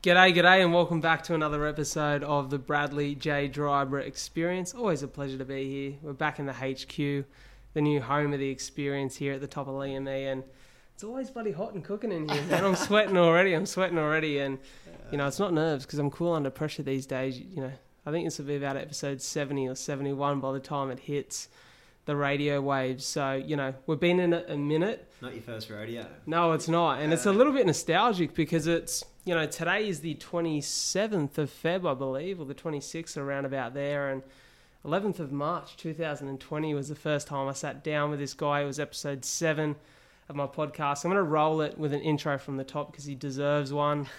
G'day, g'day, and welcome back to another episode of the Bradley J. Driver Experience. Always a pleasure to be here. We're back in the HQ, the new home of the experience here at the top of LME, and it's always bloody hot and cooking in here, and I'm sweating already. I'm sweating already, and you know it's not nerves because I'm cool under pressure these days. You know, I think this will be about episode 70 or 71 by the time it hits the radio waves. So you know, we've been in it a minute. Not your first rodeo. No, it's not, and it's a uh, little bit nostalgic because it's you know today is the 27th of Feb, I believe, or the 26th, around about there, and 11th of March 2020 was the first time I sat down with this guy. It was episode seven of my podcast. I'm going to roll it with an intro from the top because he deserves one.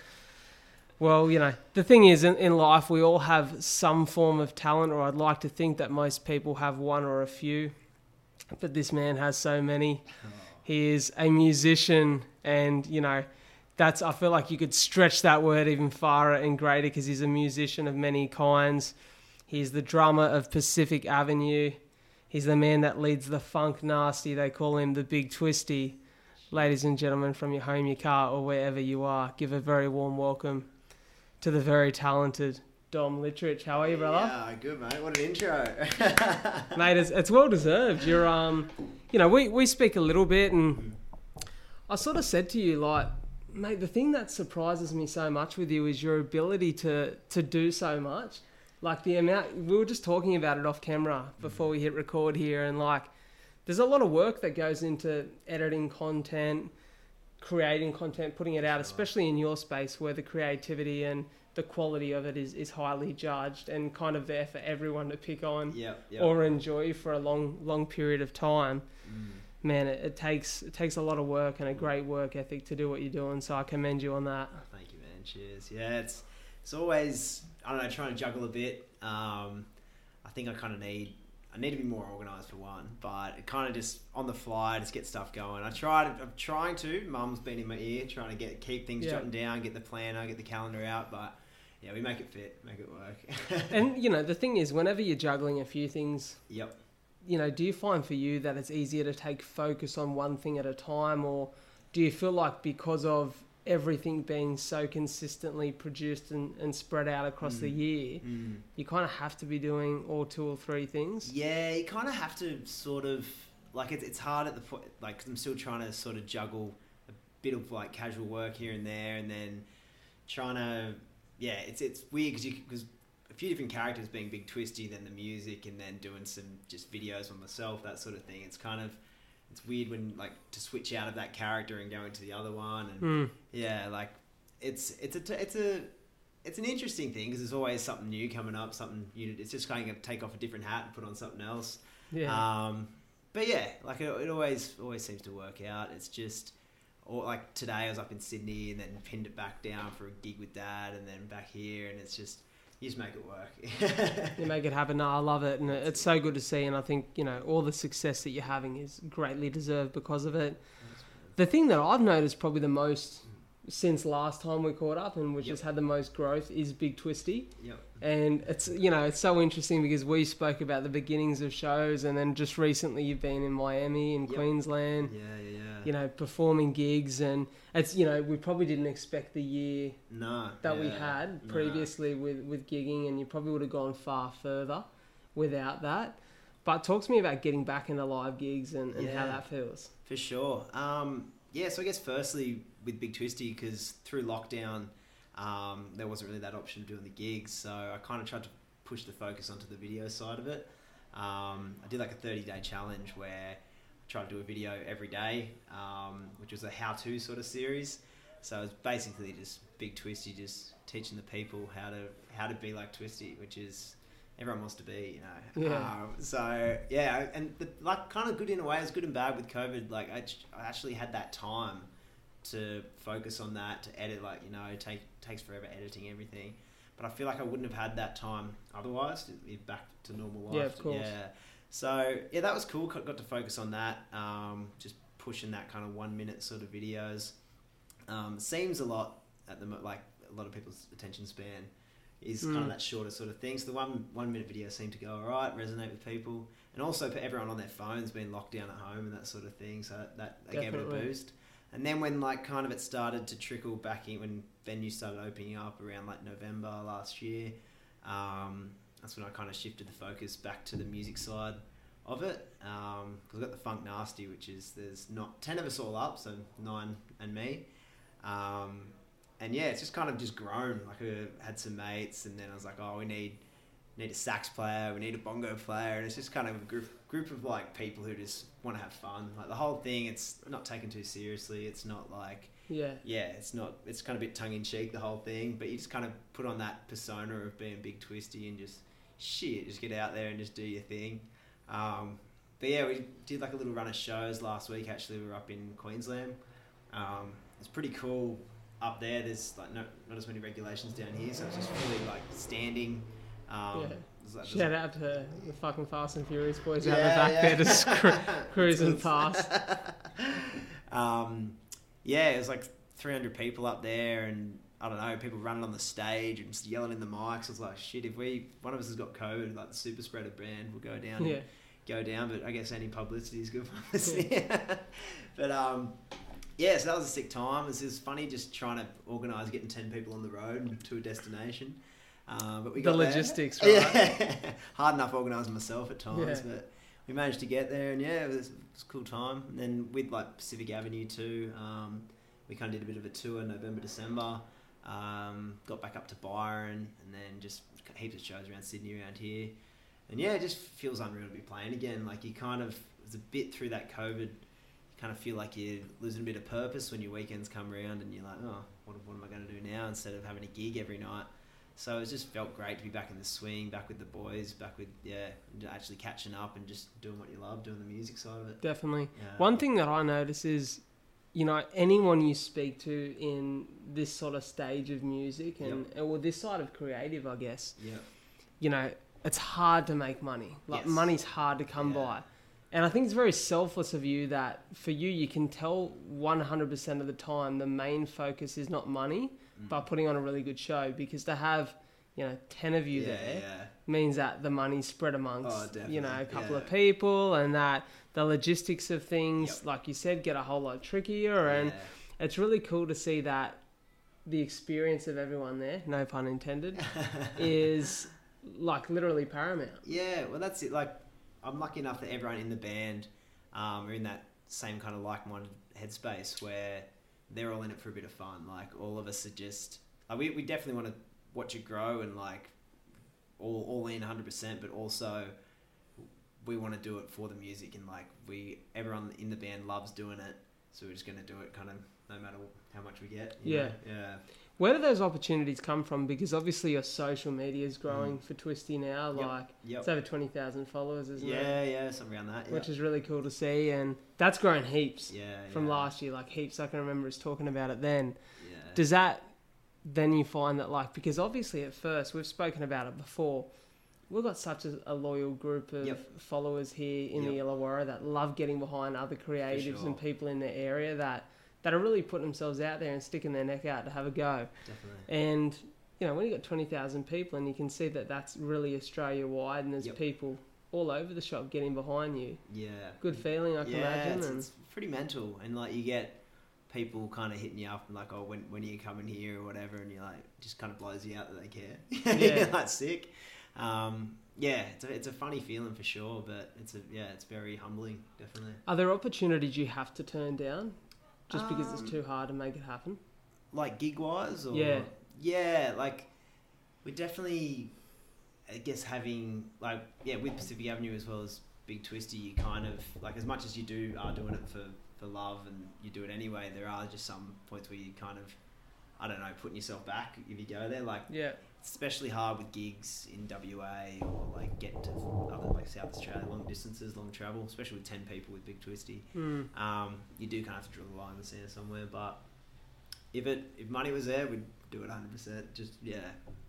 Well, you know, the thing is, in, in life, we all have some form of talent, or I'd like to think that most people have one or a few. But this man has so many. He is a musician, and, you know, that's, I feel like you could stretch that word even farther and greater because he's a musician of many kinds. He's the drummer of Pacific Avenue. He's the man that leads the funk nasty. They call him the Big Twisty. Ladies and gentlemen, from your home, your car, or wherever you are, give a very warm welcome to the very talented Dom Littrich. How are you, brother? Yeah, good mate. What an intro. Mate, it's, it's well deserved. You're, um, you know, we, we speak a little bit, and I sort of said to you, like, mate, the thing that surprises me so much with you is your ability to to do so much. Like the amount we were just talking about it off camera before we hit record here, and like, there's a lot of work that goes into editing content, creating content, putting it out, especially in your space where the creativity and the quality of it is, is highly judged and kind of there for everyone to pick on yep, yep. or enjoy for a long long period of time. Mm. Man, it, it takes it takes a lot of work and a great work ethic to do what you're doing. So I commend you on that. Thank you, man. Cheers. Yeah, it's it's always I don't know trying to juggle a bit. Um, I think I kind of need I need to be more organised for one, but it kind of just on the fly, just get stuff going. I tried. I'm trying to. Mum's been in my ear, trying to get keep things Yeah. jotting down, get the planner, get the calendar out, but. Yeah, we make it fit, make it work. And you know the thing is, whenever you're juggling a few things, yep. you know, do you find for you that it's easier to take focus on one thing at a time, or do you feel like because of everything being so consistently produced and, and spread out across the Mm. year, Mm. you kind of have to be doing all two or three things? Yeah, you kind of have to sort of like it's it's hard at the point like 'cause I'm still trying to sort of juggle a bit of like casual work here and there, and then trying to yeah, it's it's weird because you because a few different characters being big twisty, then the music, and then doing some just videos on myself, that sort of thing. It's kind of it's weird when like to switch out of that character and go into the other one, and Hmm. yeah, like it's it's a t- it's a it's an interesting thing because there's always something new coming up, something you. It's just kind of take off a different hat and put on something else. Yeah. Um, but yeah, like it, it always always seems to work out. It's just, or like today I was up in Sydney and then pinned it back down for a gig with dad, and then back here, and it's just you just make it work. You make it happen. No, I love it, and it's so good to see. And I think you know all the success that you're having is greatly deserved because of it. The thing that I've noticed probably the most since last time we caught up, and which Yep. has had the most growth, is Big Twisty. Yep. And it's you know it's so interesting because we spoke about the beginnings of shows, and then just recently you've been in Miami and Yep. Queensland. Yeah, yeah, yeah. You know, performing gigs, and it's you know we probably didn't expect the year no, that we yeah, had no. previously with, with gigging, and you probably would have gone far further without that. But talk to me about getting back into live gigs and, and how that feels. For sure. Um, yeah, so I guess firstly with Big Twisty, because through lockdown, um, there wasn't really that option of doing the gigs, so I kind of tried to push the focus onto the video side of it. Um, I did like a 30 day challenge where I tried to do a video every day, um, which was a how to sort of series. So it was basically just Big Twisty just teaching the people how to how to be like Twisty, which is everyone wants to be, you know. Yeah. Um, so yeah, and the, like kind of good in a way. It's good and bad with COVID. Like I, ch- I actually had that time to focus on that to edit. Like you know, take takes forever editing everything. But I feel like I wouldn't have had that time otherwise to be back to normal life. Yeah, of course. Yeah. So yeah, that was cool. Got got to focus on that. Um, just pushing that kind of one minute sort of videos. Um, seems a lot at the mo- like a lot of people's attention span is kind Mm. of that shorter sort of thing. So the one one minute video seemed to go all right, resonate with people, and also for everyone on their phones being locked down at home and that sort of thing. So that, that gave it a boost. And then when like kind of it started to trickle back in, when venues started opening up around like November last year, um, that's when I kind of shifted the focus back to the music side of it. Um, cause I've got the Funk Nasty, which is there's not ten of us all up, so nine and me. Um, and yeah, it's just kind of just grown. Like I had some mates, and then I was like, oh, we need need a sax player, we need a bongo player, and it's just kind of a group group of like people who just want to have fun. Like the whole thing, it's not taken too seriously. It's not like Yeah. yeah, it's not. It's kind of a bit tongue in cheek the whole thing, but you just kind of put on that persona of being big twisty and just shit, just get out there and just do your thing. Um, but yeah, we did like a little run of shows last week. Actually, we were up in Queensland. Um, it's pretty cool up there. There's like no, not as many regulations down here, so it's just really like standing. Um, Yeah. there's, like- there's Shout out to the fucking Fast and Furious boys out Yeah, the back yeah. there just cru- cruising past. um, yeah, it was like 300 people up there, and I don't know, people running on the stage and just yelling in the mics. I was like, shit, if we one of us has got COVID, like the super spreader brand will go down, Yeah. go down. But I guess any publicity is good publicity. but um, yeah, so that was a sick time. It was, it was funny just trying to organise getting 10 people on the road to a destination. Uh, but we The got there. logistics, right? Yeah, hard enough organising myself at times, Yeah. but we managed to get there, and yeah, it was, it was a cool time. And then with like Pacific Avenue too, um, we kind of did a bit of a tour November, December. Um, got back up to Byron, and then just heaps of shows around Sydney, around here. And yeah, it just feels unreal to be playing again. Like you kind of, it was a bit through that COVID. Kind of feel like you're losing a bit of purpose when your weekends come around, and you're like, oh, what, what am I going to do now? Instead of having a gig every night. So it just felt great to be back in the swing, back with the boys, back with yeah, actually catching up and just doing what you love, doing the music side of it. Definitely. Yeah. One thing that I notice is, you know, anyone you speak to in this sort of stage of music and or this side of creative, I guess, Yeah. you know, it's hard to make money. Like Yes. money's hard to come Yeah. by. And I think it's very selfless of you that for you, you can tell 100% of the time the main focus is not money, Mm. but putting on a really good show because to have, you know, 10 of you yeah, there Yeah. means that the money's spread amongst Oh, you know a couple of people and that the logistics of things Yep. like you said get a whole lot trickier and Yeah. it's really cool to see that the experience of everyone there no pun intended is like literally paramount Yeah, well, that's it. Like, I'm lucky enough that everyone in the band um, are in that same kind of like-minded headspace where they're all in it for a bit of fun. Like, all of us are just like we, we definitely want to watch it grow and like all all in 100, percent but also we want to do it for the music and like we everyone in the band loves doing it, so we're just gonna do it kind of no matter how much we get. Yeah. know? yeah, where do those opportunities come from because obviously your social media is growing for twisty now Mm. Yep. like yep. it's over 20000 followers isn't it yeah, yeah, something around that. which is really cool to see and that's grown heaps yeah, from yeah, last year like heaps i can remember us talking about it then Yeah. does that then you find that like because obviously at first we've spoken about it before we've got such a, a loyal group of Yep. followers here in the Yep. Illawarra that love getting behind other creatives sure. and people in the area that that are really putting themselves out there and sticking their neck out to have a go Definitely. and you know when you got 20,000 people and you can see that that's really Australia wide and there's Yep. people all over the shop getting behind you Yeah. good feeling I can yeah, imagine it's, and it's pretty mental, and like you get people kind of hitting you up and like, oh, when when are you coming here or whatever, and you're like, just kind of blows you out that they care. Yeah. You're sick. Um, yeah, it's a, it's a funny feeling for sure, but it's a yeah, it's very humbling, definitely. are there opportunities you have to turn down just because Um, it's too hard to make it happen Like gig wise, or Yeah. yeah, like we're definitely, I guess having like yeah with Pacific Avenue as well as Big Twisty, you kind of like as much as you do are doing it for for love and you do it anyway. There are just some points where you kind of I don't know putting yourself back if you go there. Like yeah especially hard with gigs in WA or like getting to other like South Australia, long distances, long travel, especially with ten people with Big Twisty Hmm. um, you do kind of have to draw the line in the sand somewhere. But if it if money was there, we'd do it hundred percent. Just yeah,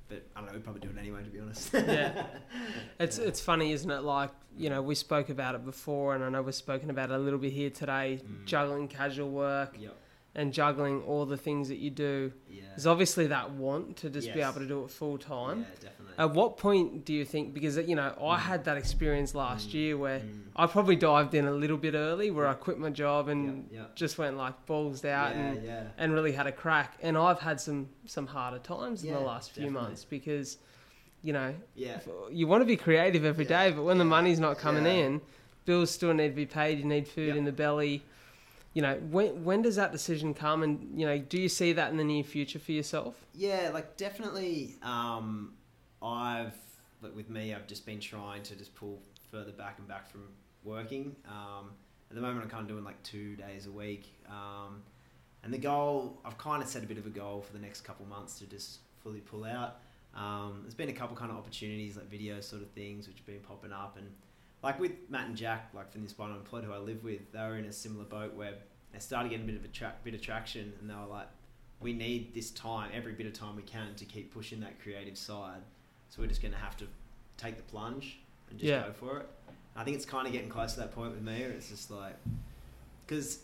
but I don't know. We'd probably do it anyway, to be honest. Yeah. It's Yeah. it's funny, isn't it? Like you know, we spoke about it before, and I know we've spoken about it a little bit here today. Mm. Juggling casual work Yep. And juggling all the things that you do. Yeah. There's obviously that want to just be able to do it full time. Yeah, definitely. At what point do you think? Because you know, I had that experience last Mm. year where Mm. I probably dived in a little bit early, where I quit my job and yeah, yeah. just went like balls out and and really had a crack. And I've had some some harder times in the last few months because you know you want to be creative every day, but when the money's not coming in, bills still need to be paid. You need food in the belly. You know, when when does that decision come? And you know, do you see that in the near future for yourself? Yeah, like definitely. Um, I've like with me, I've just been trying to just pull further back and back from working. Um, at the moment, I'm kind of doing like two days a week. Um, and the goal, I've kind of set a bit of a goal for the next couple months to just fully pull out. Um, there's been a couple kind of opportunities, like video sort of things, which have been popping up, and like with Matt and Jack, like from the Inspired Unemployed who I live with, they were in a similar boat where they started getting a bit of a tra- bit of traction, and they were like, we need this time, every bit of time we can, to keep pushing that creative side. So we're just going to have to take the plunge and just Yeah. go for it. I think it's kind of getting close to that point with me, where it's just like, because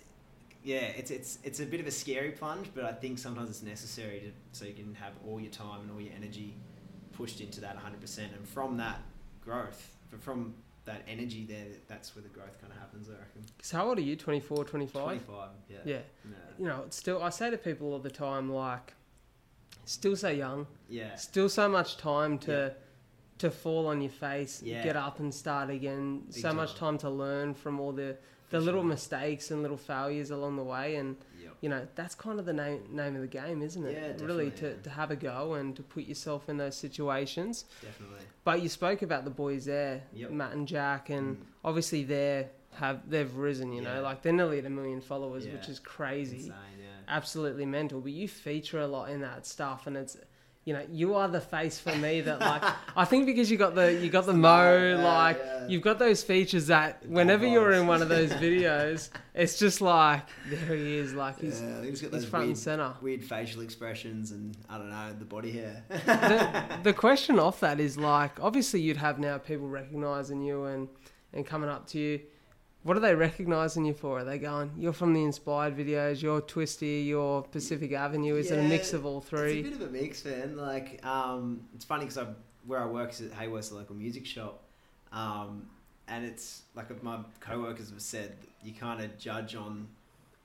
yeah, it's it's it's a bit of a scary plunge, but I think sometimes it's necessary to so you can have all your time and all your energy pushed into that 100%, and from that growth, from that energy there, that's where the growth kind of happens. I reckon. So how old are you? 24, 25? 25, yeah. Yeah. Yeah. You know, it's still I say to people all the time, like, still so young, Yeah. still so much time to to fall on your face, Yeah. get up and start again. Big so much time. to learn from all the For the little sure. mistakes and little failures along the way, and. You know that's kind of the name name of the game, isn't it? Yeah, really to, yeah. to have a go and to put yourself in those situations. Definitely. But you spoke about the boys there, Yep. Matt and Jack, and Mm. obviously they have they've risen. You know, like they're nearly at a million followers, which is crazy, Insane, yeah. absolutely mental. But you feature a lot in that stuff, and it's. You know, you are the face for me that like I think because you got the you got the mo like yeah. you've got those features that whenever you're in one of those videos, it's just like there he is, like he's yeah, he's got he's front and center. weird facial expressions and I don't know the body hair. the, the question off that is like obviously you'd have now people recognizing you and and coming up to you what are they recognizing you for are they going you're from the inspired videos you're twisty you're pacific avenue is it a mix of all three? It's a bit of a mix, man. Like, um, it's funny because where I work is at Hayworth's, a local music shop, um, and it's like my co-workers have said you kind of judge on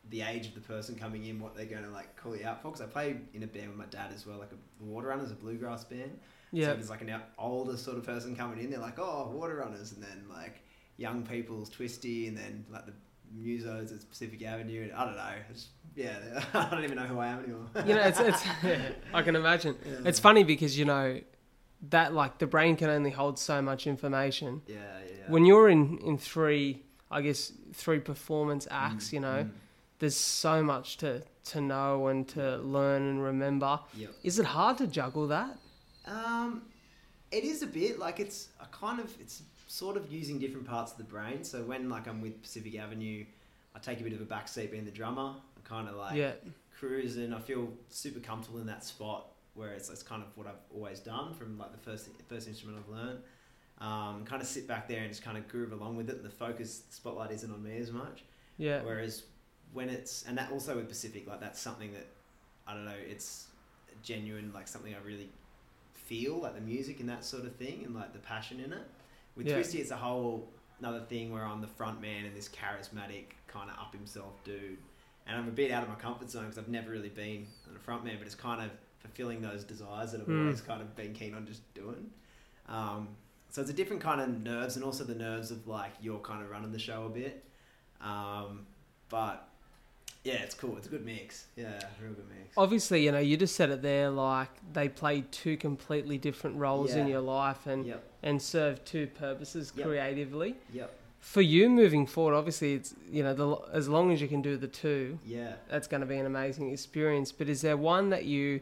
the age of the person coming in what they're going to like call you out for. Because I play in a band with my dad as well, like a Water Runners, a bluegrass band. yeah So if there's like an older sort of person coming in, they're like, oh, Water Runners, and then like young people's Twisty, and then like the musos at Pacific Avenue. And I don't know. It's, yeah, I don't even know who I am anymore. you know it's it's i can imagine Yeah. it's funny because you know that like the brain can only hold so much information Yeah, yeah. yeah. when you're in in three i guess three performance acts Mm, you know mm. there's so much to to know and to learn and remember Yep. is it hard to juggle that Um, it is a bit like it's a kind of it's sort of using different parts of the brain. So when like I'm with Pacific Avenue, I take a bit of a backseat being the drummer. I kind of like yeah cruising. I feel super comfortable in that spot where it's, it's kind of what I've always done from like the first first instrument I've learned. Um, kind of sit back there and just kind of groove along with it. And the focus the spotlight isn't on me as much. yeah Whereas when it's and that also with Pacific, like that's something that I don't know. It's genuine, like something I really feel, like the music and that sort of thing, and like the passion in it. With Yeah. Twisty, it's a whole another thing where I'm the front man and this charismatic kind of up himself dude, and I'm a bit out of my comfort zone because I've never really been a front man, but it's kind of fulfilling those desires that I've Mm. always kind of been keen on just doing. Um, so it's a different kind of nerves, and also the nerves of like you're kind of running the show a bit. Um, but yeah, it's cool. It's a good mix. Yeah, real good mix. obviously you know you just said it there like they play two completely different roles in your life and Yep, and serve two purposes Yep. creatively yep, for you moving forward obviously it's you know the, as long as you can do the two yeah. that's going to be an amazing experience but is there one that you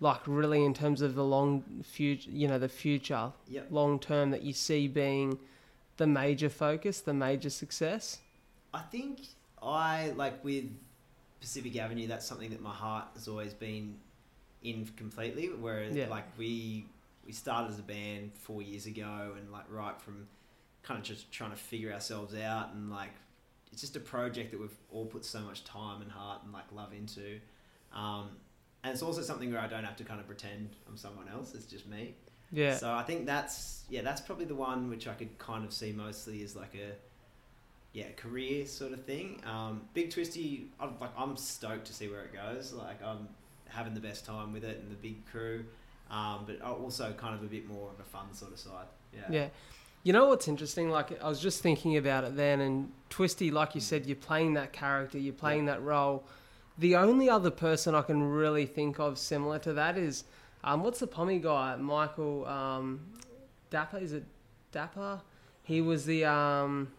like really in terms of the long future you know the future Yep. long term that you see being the major focus the major success I think I like with Pacific Avenue. That's something that my heart has always been in completely. Whereas Yeah. like we we started as a band four years ago, and like right from kind of just trying to figure ourselves out, and like it's just a project that we've all put so much time and heart and like love into. Um, and it's also something where I don't have to kind of pretend I'm someone else. It's just me. Yeah. So I think that's yeah, that's probably the one which I could kind of see mostly as like a yeah career sort of thing. Um, Big Twisty, I'm, like I'm stoked to see where it goes. Like I'm having the best time with it and the big crew, um, but also kind of a bit more of a fun sort of side. Yeah. Yeah. You know what's interesting? Like I was just thinking about it then, and Twisty, like you Mm. said, you're playing that character, you're playing that role. The only other person I can really think of similar to that is, um, what's the pommy guy? Michael um, Dapaah? Is it Dapaah? He was the um,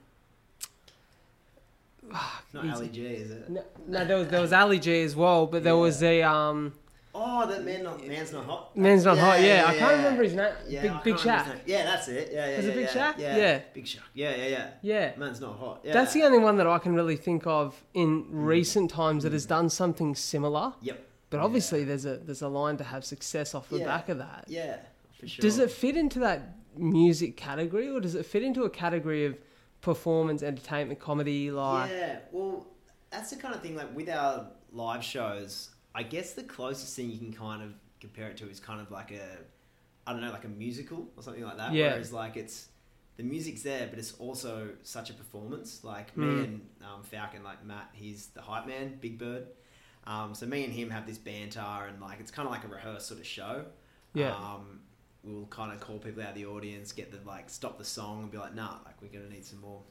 Not Ali G, is it? no, no, there was there was Ali G as well, but there was a um, Oh, that man, not, man's not hot. man's not hot. Yeah, I can't remember his name. Yeah, Big Big Shaq. Yeah, that's it. Yeah, yeah. Was it yeah, Big yeah. Shaq? Yeah. Yeah. Big Shaq. Yeah, yeah, yeah. Yeah. Man's not hot. Yeah. That's the only one that I can really think of in recent times that has done something similar. Yep. But Yeah. obviously, there's a there's a line to have success off the Yeah. back of that. Yeah, for sure. Does it fit into that music category, or does it fit into a category of performance, entertainment, comedy? Like, Yeah, well, that's the kind of thing like with our live shows. I guess the closest thing you can kind of compare it to is kind of like a, I don't know, like a musical or something like that. Yeah. Whereas like it's the music's there, but it's also such a performance. Like Mm. me and um, Falcon, like Matt, he's the hype man, Big Bird. Um, so me and him have this banter, and like it's kind of like a rehearsed sort of show. Yeah. Um, we'll kind of call people out of the audience, get the like stop the song, and be like, nah, like we're gonna need some more,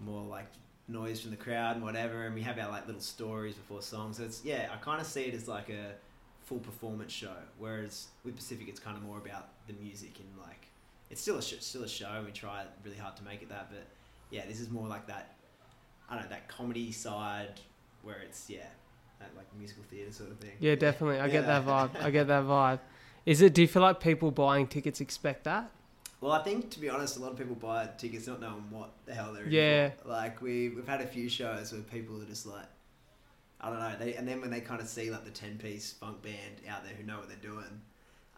more like noise from the crowd and whatever. And we have our like little stories before songs. So it's yeah, I kind of see it as like a full performance show. Whereas with Pacific, it's kind of more about the music and like it's still a sh- still a show. and We try really hard to make it that, but yeah, this is more like that. I don't know that comedy side where it's yeah, that like musical theatre sort of thing. yeah, definitely. I get that vibe. I get that vibe. Is it? Do you feel like people buying tickets expect that? Well, I think to be honest, a lot of people buy tickets not knowing what the hell they're in Yeah. for. Like we we've had a few shows where people are just like, I don't know. They and then when they kind of see like the ten piece funk band out there who know what they're doing,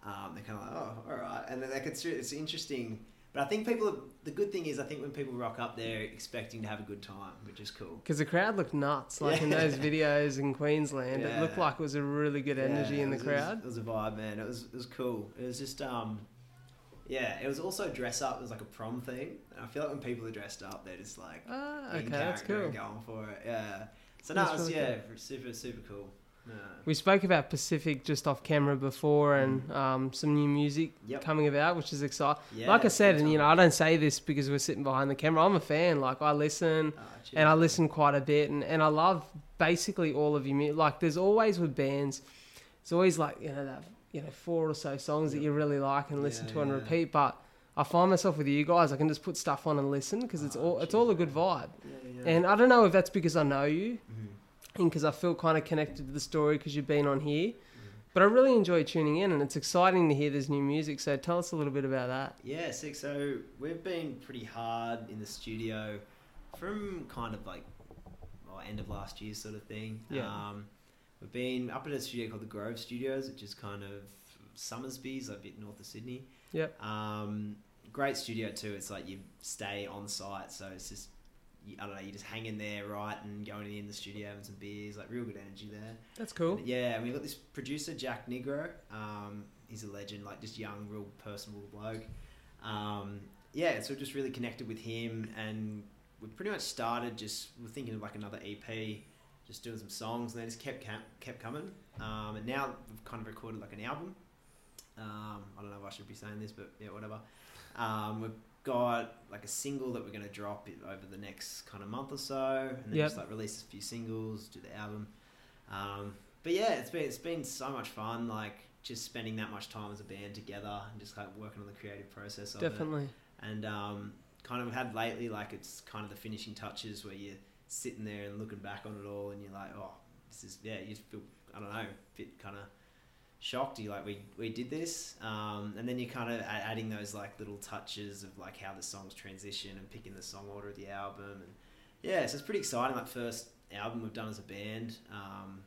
um, they're kind of like, oh, all right. And then like it's it's interesting. But I think people. The good thing is, I think when people rock up, they're expecting to have a good time, which is cool. Because the crowd looked nuts. Like in those videos in Queensland, it looked like it was a really good energy Yeah, in the was- it was- crowd. It was, a vibe, man. It was it was cool. It was just um, yeah. It was also dress up. It was like a prom thing. And I feel like when people are dressed up, they're just like Ah, in okay, that's character cool. and going for it. Yeah. So no, That's it was really yeah, super super cool. Yeah. We spoke about Pacific just off camera before, and um, some new music Mm. Yep. coming about, which is exciting. Yeah, like I said, and you know. I don't say this because we're sitting behind the camera. I'm a fan. Like I listen, Ah, cheers. and I listen quite a bit, and, and I love basically all of your music. Like there's always with bands, it's always like you know that you know four or so songs that you really like and listen Yeah, to and repeat. But I find myself with you guys, I can just put stuff on and listen because it's Ah, all it's all a good vibe. And I don't know if that's because I know you Mhm. And because I feel kind of connected to the story because you've been on here. But I really enjoy tuning in, and it's exciting to hear this new music. So tell us a little bit about that. Yeah, sick. So we've been pretty hard in the studio from kind of like well, end of last year sort of thing. Yeah. Um, we've been up at a studio called the Grove Studios, which is kind of Somersby's, a bit north of Sydney. Yep. Um, great studio too. It's like you stay on site, so it's just I don't know. You just hang in there, right, and going in the studio having some beers, like real good energy there. That's cool. Yeah, and we've got this producer, Jack Negro. Um, he's a legend, like just young, real personable bloke. Um, yeah, so just really connected with him, and we pretty much started just we're thinking of like another EP, just doing some songs, and they just kept kept coming. Um, and now we've kind of recorded like an album. Um, I don't know if I should be saying this, but yeah, whatever. Um, we've got like a single that we're going to drop over the next kind of month or so, and then Yep. just like release a few singles, do the album. Um, but yeah, it's been it's been so much fun, like just spending that much time as a band together and just like working on the creative process of it. Definitely. And um, kind of had lately, like it's kind of the finishing touches where you're sitting there and looking back on it all, and you're like, oh, this is yeah, you feel I don't know, a bit kind of shocked. You like we we did this, um, and then you're kind of adding those like little touches of like how the songs transition and picking the song order of the album, and yeah, so it's pretty exciting. Like first album we've done as a band, um,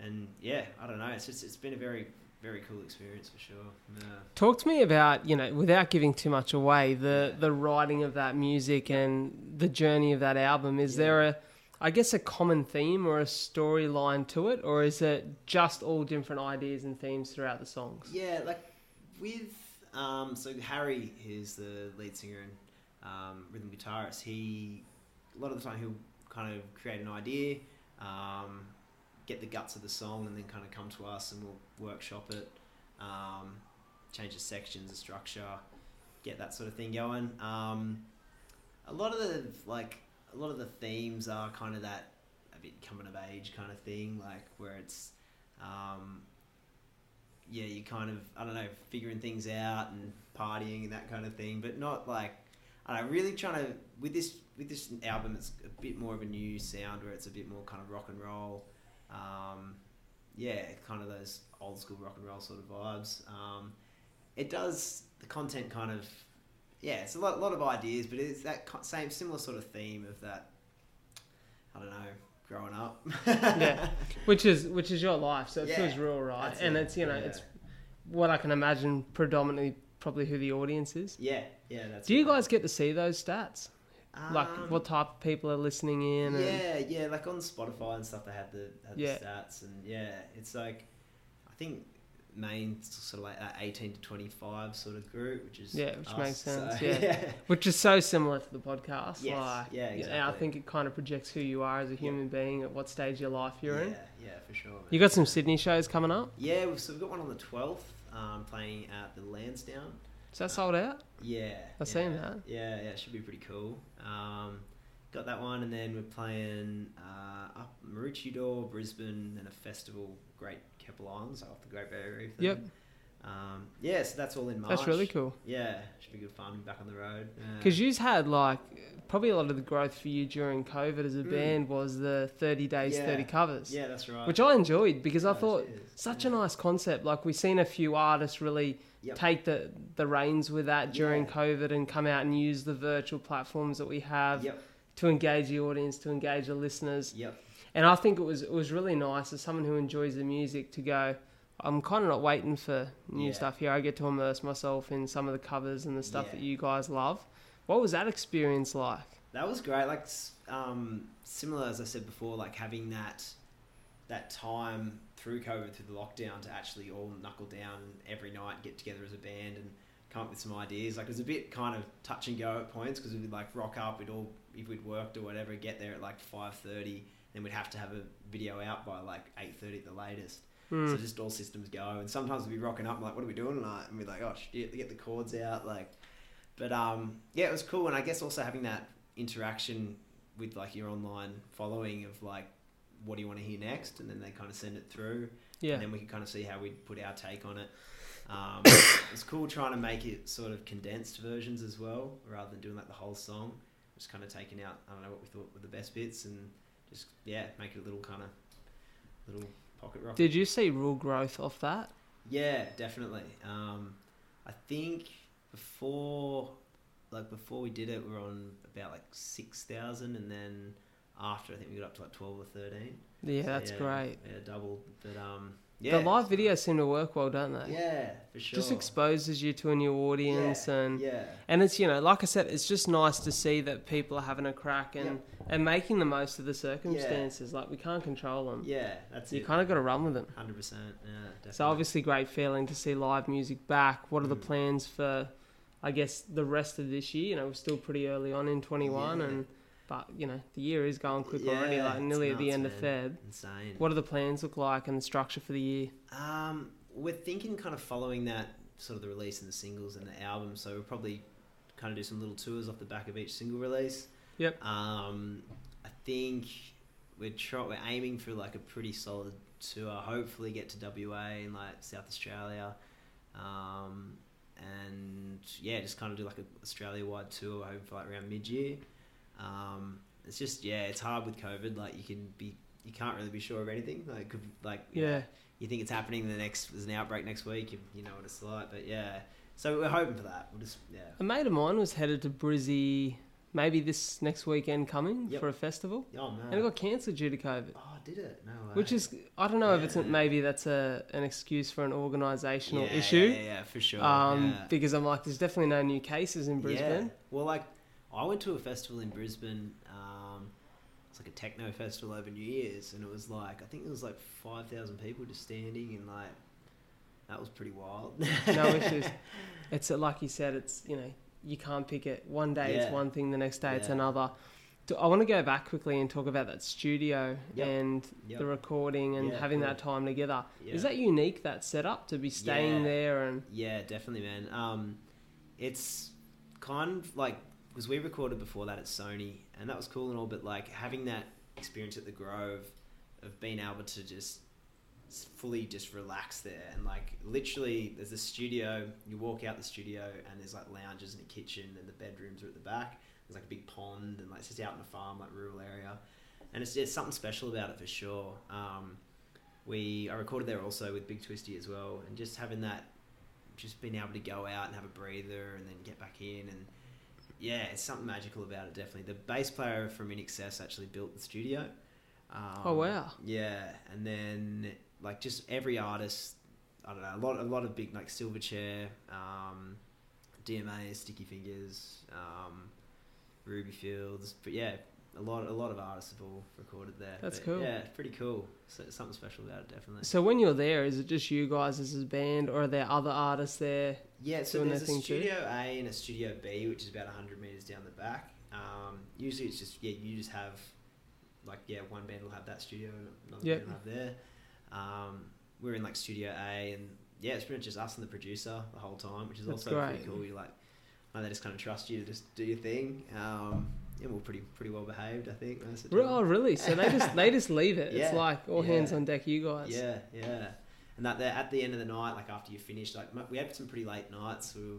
and yeah, I don't know. It's just it's been a very very cool experience for sure. Yeah. Talk to me about, you know, without giving too much away, the the writing of that music and the journey of that album. Is Yeah. there a I guess a common theme or a storyline to it, or is it just all different ideas and themes throughout the songs? Yeah, like with um, so Harry, who's the lead singer and um, rhythm guitarist, he a lot of the time he'll kind of create an idea, um, get the guts of the song, and then kind of come to us and we'll workshop it, um, change the sections, the structure, get that sort of thing going. Um, a lot of the like a lot of the themes are kind of that a bit coming of age kind of thing, like where it's um, yeah, you kind of I don't know, figuring things out and partying and that kind of thing, but not like I don't know, really trying to with this with this album it's a bit more of a new sound where it's a bit more kind of rock and roll. Um, yeah, kind of those old school rock and roll sort of vibes. Um, it does the content kind of yeah, it's a lot, lot of ideas, but it's that co- same similar sort of theme of that. I don't know, growing up. Yeah. Which is which is your life, so it Yeah, feels real, right? And it, it's you know yeah. it's what I can imagine predominantly probably who the audience is. yeah, yeah. That's Do you guys get to see those stats? Like Um, what type of people are listening in? And, Yeah, yeah, like on Spotify and stuff, they had the had Yeah. the stats, and yeah, it's like I think main sort of like that eighteen to twenty five sort of group, which is Yeah, which us, makes so, sense, yeah. Which is so similar to the podcast. Yes, like, yeah, And I think it kind of projects who you are as a human being at what stage of your life you're yeah, in. yeah, for sure. man. You got some Sydney shows coming up. Yeah, we've, so we've got one on the twelfth, um, playing at the Lansdowne. Is that sold out? Yeah, I've yeah, seen that. Yeah, yeah, it should be pretty cool. Um, got that one, and then we're playing uh, up Maroochydore, Brisbane, and a festival, Great Keppel Islands, off the Great Barrier Reef. Yep. Um, yeah, so that's all in March. That's really cool. Yeah, should be good fun. Back on the road. Uh, Because you've had like probably a lot of the growth for you during COVID as a Mm. band was the 30 days, Yeah. 30 covers. yeah, that's right. Which I enjoyed because I Oh, thought such yeah. a nice concept. Like we've seen a few artists really Yep. take the the reins with that during Yeah. COVID and come out and use the virtual platforms that we have Yep, to engage the audience, to engage the listeners. yep. And I think it was it was really nice as someone who enjoys the music to go. I'm kind of not waiting for new Yeah. stuff here. I get to immerse myself in some of the covers and the stuff Yeah. that you guys love. What was that experience like? That was great. Like um, similar as I said before, like having that that time through COVID, through the lockdown, to actually all knuckle down every night, get together as a band, and come up with some ideas. Like it was a bit kind of touch and go at points because we'd like rock up, we'd all if we'd worked or whatever, get there at like five thirty, then we'd have to have a video out by like eight thirty at the latest. Hmm. So just all systems go, and sometimes we'd be rocking up, like, what are we doing tonight? And we're like, oh shit, get the chords out, like. But um, yeah, it was cool, and I guess also having that interaction with like your online following of like, what do you want to hear next, and then they kind of send it through, yeah, and then we could kind of see how we'd put our take on it. Um, it's cool trying to make it sort of condensed versions as well, rather than doing like the whole song. Just kind of taking out, I don't know what we thought were the best bits, and just yeah, make it a little kind of little pocket rock. Did you see real growth off that? Yeah, definitely. Um, I think before, like before we did it, we were on about like six thousand, and then after, I think we got up to like twelve or thirteen. Yeah, So, that's yeah, great. Yeah, doubled. But um, yeah, The live videos seem to work well, don't they? Yeah, for sure. Just exposes you to a new audience and Yeah, and it's you know like I said it's just nice to see that people are having a crack and and making the most of the circumstances like we can't control them yeah, that's you it. You kind of got to run with them Hundred percent. Yeah, definitely. so obviously great feeling to see live music back what are the Mm. plans for I guess the rest of this year you know we're still pretty early on in 21 Yeah. and but you know the year is going quick already like nearly at the nuts, end of man. Feb insane. what do the plans look like and the structure for the year Um, we're thinking kind of following that sort of the release and the singles and the album, so we'll probably kind of do some little tours off the back of each single release. Yep. Um, I think we're try- we're aiming for like a pretty solid tour. Hopefully, get to WA and like South Australia, um, and yeah, just kind of do like a Australia wide tour. Hopefully, like around mid year. Um, it's just yeah, it's hard with COVID. Like you can be. You can't really be sure of anything. Like, could, like yeah you think it's happening the next there's an outbreak next week you, you know what it's like but yeah so we're hoping for that we'll just yeah a mate of mine was headed to Brizzy maybe this next weekend coming Yep. for a festival, Oh man. and it got cancelled due to COVID. oh, did it? No way. Which is, I don't know if it's maybe that's a an excuse for an organisational yeah, issue. Yeah, yeah, for sure. Um, yeah. because I'm like, there's definitely no new cases in Brisbane. Yeah. Well, like I went to a festival in Brisbane. Um, it's like a techno festival over New Year's, and it was like I think it was like five thousand people just standing, and like that was pretty wild. No issues. It's uh, like you said, it's you know you can't pick it. One day it's one thing, the next day it's another. Do- I want to go back quickly and talk about that studio Yep. and Yep. the recording and Yeah, having cool. that time together. Yeah. Is that unique? That setup to be staying Yeah. there and Yeah, definitely, man. Um, it's kind of like because we recorded before that at Sony, and that was cool and all, but like having that experience at the Grove of being able to just fully just relax there and like literally there's a studio you walk out the studio and there's like lounges and a kitchen and the bedrooms are at the back. There's like a big pond and like it's just out in a farm like rural area. And it's just something special about it for sure. Um, we I recorded there also with Big Twisty as well and just having that just being able to go out and have a breather and then get back in and yeah, it's something magical about it. Definitely, the bass player from INXS actually built the studio. Um, Oh, wow. Yeah, and then like just every artist, I don't know, a lot, a lot of big like Silverchair, um, DMA, Sticky Fingers, um, Ruby Fields, but yeah, a lot, a lot of artists have all recorded there. That's But, cool. Yeah, it's pretty cool. So something special about it, definitely. so when you're there, is it just you guys as a band, or are there other artists there? Yeah, so there's a thing too? Studio A and a Studio B, which is about 100 meters down the back. Um, usually it's just, yeah, you just have, like, yeah, one band will have that studio and another Yep. band will have there. Um, we're in, like, Studio A, and yeah, it's pretty much just us and the producer the whole time, which is That's also great. pretty cool. You're like, they just kind of trust you to just do your thing. Um, yeah, we're pretty pretty well behaved, I think. Most of the time. Oh, really? So they just they just leave it. It's like all yeah. hands on deck, you guys. Yeah, yeah. And that at the end of the night, like after you finish, like we had some pretty late nights. We were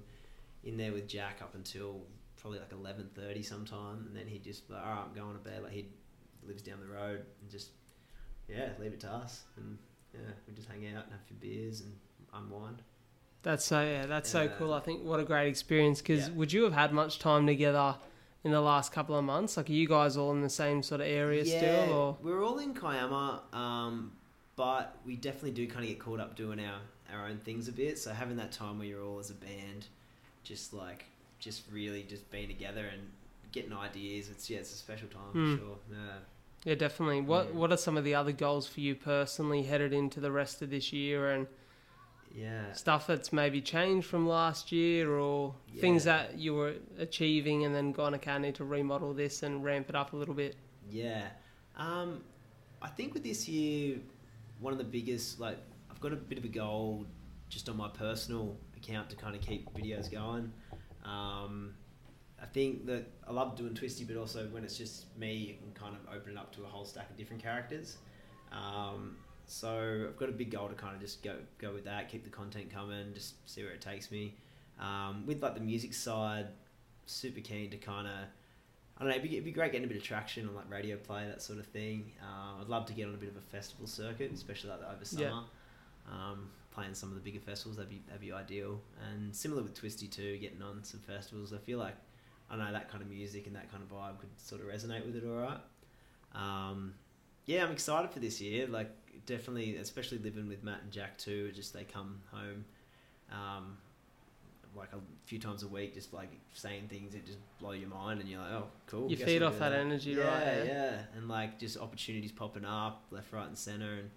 in there with Jack up until probably like eleven thirty sometime, and then he'd just like, all right, I'm going to bed. Like he lives down the road, and just yeah, leave it to us, and yeah, we just hang out and have a few beers and unwind. That's so yeah, that's so cool. I think what a great experience. Because Yeah. would you have had much time together in the last couple of months? Like, are you guys all in the same sort of area still, or we're all in Kiama, um, but we definitely do kind of get caught up doing our, our own things a bit. So having that time where you're all as a band, just like just really just being together and getting ideas, it's yeah, it's a special time Hmm. for sure. Yeah. yeah, definitely. What Yeah. What are some of the other goals for you personally headed into the rest of this year and Yeah. stuff that's maybe changed from last year, or things that you were achieving and then gone, okay, I need to remodel this and ramp it up a little bit. Yeah. Um, I think with this year, one of the biggest, like, I've got a bit of a goal just on my personal account to kind of keep videos going. Um, I think that I love doing Twisty, but also when it's just me, you can kind of open it up to a whole stack of different characters. Um, so I've got a big goal to kind of just go go with that, keep the content coming, just see where it takes me. Um, with like the music side, super keen to kind of I don't know. It'd be, it'd be great getting a bit of traction on like radio play, that sort of thing. Uh, I'd love to get on a bit of a festival circuit, especially like over summer. Yeah. Um, playing some of the bigger festivals, that'd be that'd be ideal. And similar with Twisty too, getting on some festivals. I feel like I know that kind of music and that kind of vibe could sort of resonate with it. All right. Um, yeah, I'm excited for this year. Like definitely, especially living with Matt and Jack too. Just they come home. Um, like a few times a week, just like saying things that just blow your mind, and you're like, oh, cool. You feed off do that energy, yeah, right? Yeah, Yeah. and like just opportunities popping up left, right, and center, and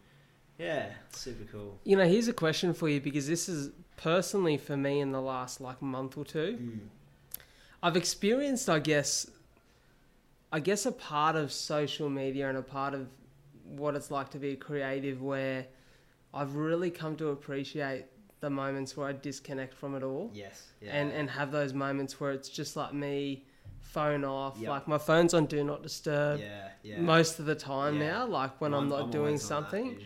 yeah, super cool. You know, here's a question for you because this is personally for me in the last like month or two. Mm. I've experienced, I guess, I guess a part of social media and a part of what it's like to be a creative where I've really come to appreciate the moments where I disconnect from it all Yes, yeah, and and have those moments where it's just like me phone off Yep. like my phone's on do not disturb yeah, yeah. most of the time Yeah. now like when I'm Mine- not doing on that, something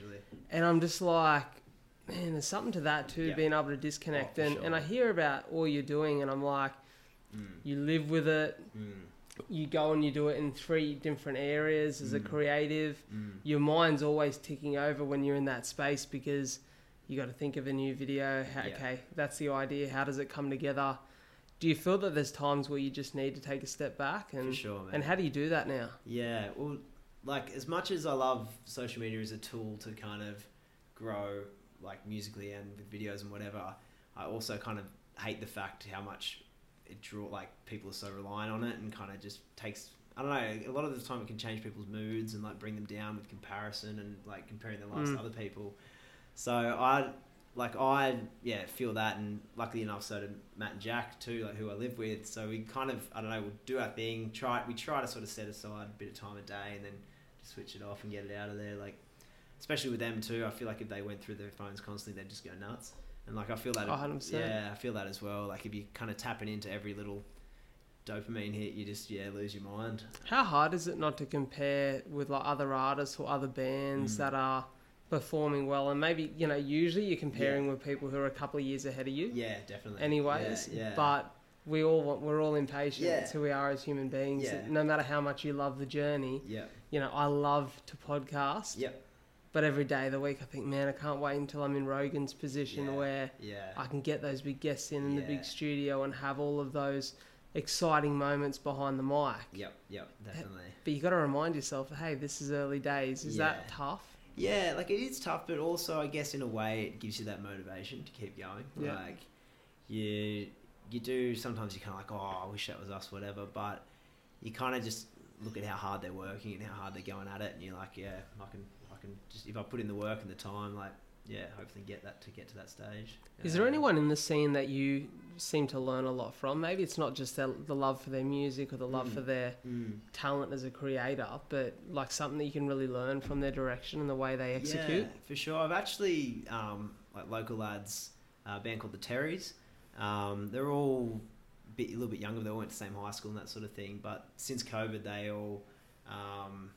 and I'm just like, man, there's something to that too, Yeah. being able to disconnect. Oh, and, and I hear about all you're doing, and I'm like, Mm. you live with it, Mm. You go and you do it in three different areas as a Mm. creative. Mm. Your mind's always ticking over when you're in that space because you got to think of a new video. How, Yeah. Okay, that's the idea. How does it come together? Do you feel that there's times where you just need to take a step back and sure, man. and how do you do that now? Yeah, well, like as much as I love social media as a tool to kind of grow, like musically and with videos and whatever, I also kind of hate the fact how much it draw like people are so reliant on it and kind of just takes. I don't know. A lot of the time, it can change people's moods and like bring them down with comparison and like comparing their lives Mm. to other people. So I like I yeah feel that, and luckily enough, so did Matt and Jack too, like who I live with. So we kind of I don't know, we'll do our thing. Try we try to sort of set aside a bit of time a day, and then just switch it off and get it out of there. Like especially with them too, I feel like if they went through their phones constantly, they'd just go nuts. And like I feel that, Oh, 100%. yeah, I feel that as well. Like if you're kind of tapping into every little dopamine hit, you just yeah lose your mind. How hard is it not to compare with like other artists or other bands Mm. that are performing well and maybe you know usually you're comparing with people who are a couple of years ahead of you Yeah, definitely. anyways yeah, yeah. but we all want, we're all impatient Yeah. it's who we are as human beings Yeah. no matter how much you love the journey yeah, you know I love to podcast yeah, but every day of the week I think man I can't wait until I'm in Rogan's position Yeah. where yeah, I can get those big guests in in the big studio and have all of those exciting moments behind the mic yep, yep, definitely. but you got to remind yourself, hey, this is early days. Is Yeah. that tough? Yeah, like it is tough, but also I guess in a way it gives you that motivation to keep going. Yeah. Like you you do sometimes you kind of like, oh, I wish that was us, whatever. But you kind of just look at how hard they're working and how hard they're going at it, and you're like, yeah, I can, I can just if I put in the work and the time, like, yeah, hopefully get that to get to that stage. Is there Um, anyone in the scene that you seem to learn a lot from? Maybe it's not just the, the love for their music or the love Mm. for their Mm. talent as a creator, but like something that you can really learn from their direction and the way they execute. Yeah, for sure. I've actually um, like local lads, uh, a band called the Terrys. Um, they're all bit, a little bit younger. They all went to the same high school and that sort of thing. But since COVID, they all um,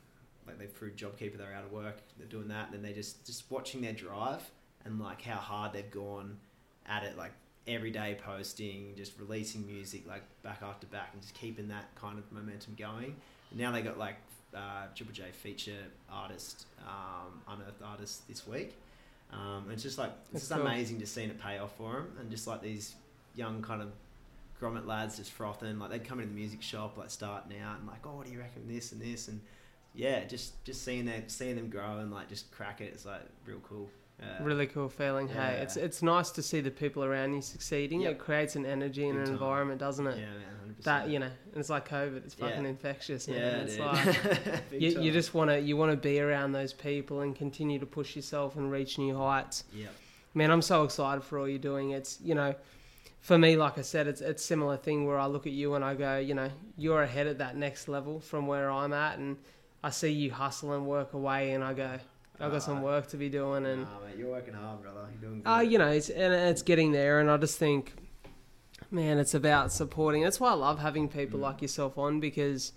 like they through JobKeeper. They're out of work. They're doing that, and then they just just watching their drive and like how hard they've gone at it. Like every day posting, just releasing music like back after back, and just keeping that kind of momentum going. And now they got like uh, Triple J feature artist, um, unearthed artist this week. Um, and it's just like it's That's just cool. amazing to see it pay off for them, and just like these young kind of grommet lads just frothing. Like they'd come into the music shop, like starting out, and like, oh, what do you reckon this and this, and yeah, just just seeing them seeing them grow and like just crack it. It's like real cool. Uh, Really cool feeling. Hey, Yeah. it's it's nice to see the people around you succeeding. Yep. It creates an energy and an time. environment, doesn't it? yeah, man, 100%. That you know, it's like COVID. It's Yeah. fucking infectious, man. Yeah, it's dude. like you, you just want to you want to be around those people and continue to push yourself and reach new heights. yeah, Man, I'm so excited for all you're doing. It's you know, for me, like I said, it's it's similar thing where I look at you and I go, you know, you're ahead at that next level from where I'm at, and I see you hustle and work away, and I go, I've got some work to be doing, and Nah, mate, you're working hard, brother. You're doing good. uh, you know, it's and it's getting there, and I just think, man, it's about supporting. That's why I love having people Mm. like yourself on because,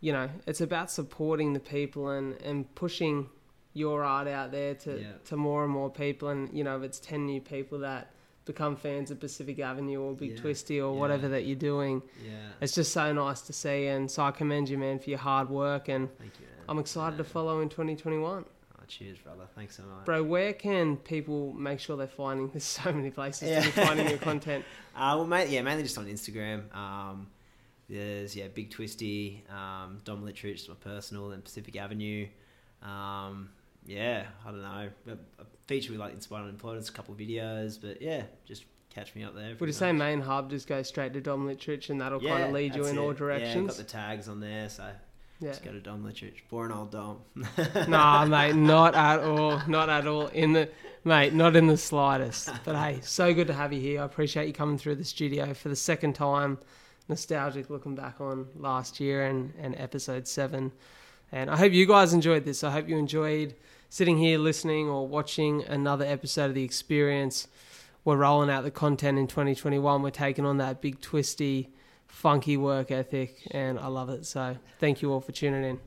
you know, it's about supporting the people and and pushing your art out there to Yeah. to more and more people. And you know, if it's ten new people that become fans of Pacific Avenue or Big Yeah. Twisty or Yeah. whatever that you're doing, yeah, it's just so nice to see. And so I commend you, man, for your hard work, and thank you, man. I'm excited to follow in 2021. Oh, cheers, brother. Thanks so much. Bro, where can people make sure they're finding? There's so many places Yeah. to be finding your content. Uh, well, mate, yeah, mainly just on Instagram. Um, there's yeah, Big Twisty, um, Dom my personal, and Pacific Avenue. Um, yeah, I don't know. A, feature we like Inspired Unemployed, a couple of videos, but yeah, just catch me up there. Would you say main hub just go straight to Dom Littrich and that'll Yeah, kind of lead you in it. all Yeah, directions? got the tags on there, so Yeah. just go to Dom Littrich. Born old Dom. nah, mate, not at all. Not at all. In the mate, not in the slightest. But hey, so good to have you here. I appreciate you coming through the studio for the second time. Nostalgic looking back on last year and, and episode seven. And I hope you guys enjoyed this. I hope you enjoyed sitting here listening or watching another episode of the experience. We're rolling out the content in 2021. We're taking on that big twisty, funky work ethic, and I love it. So thank you all for tuning in.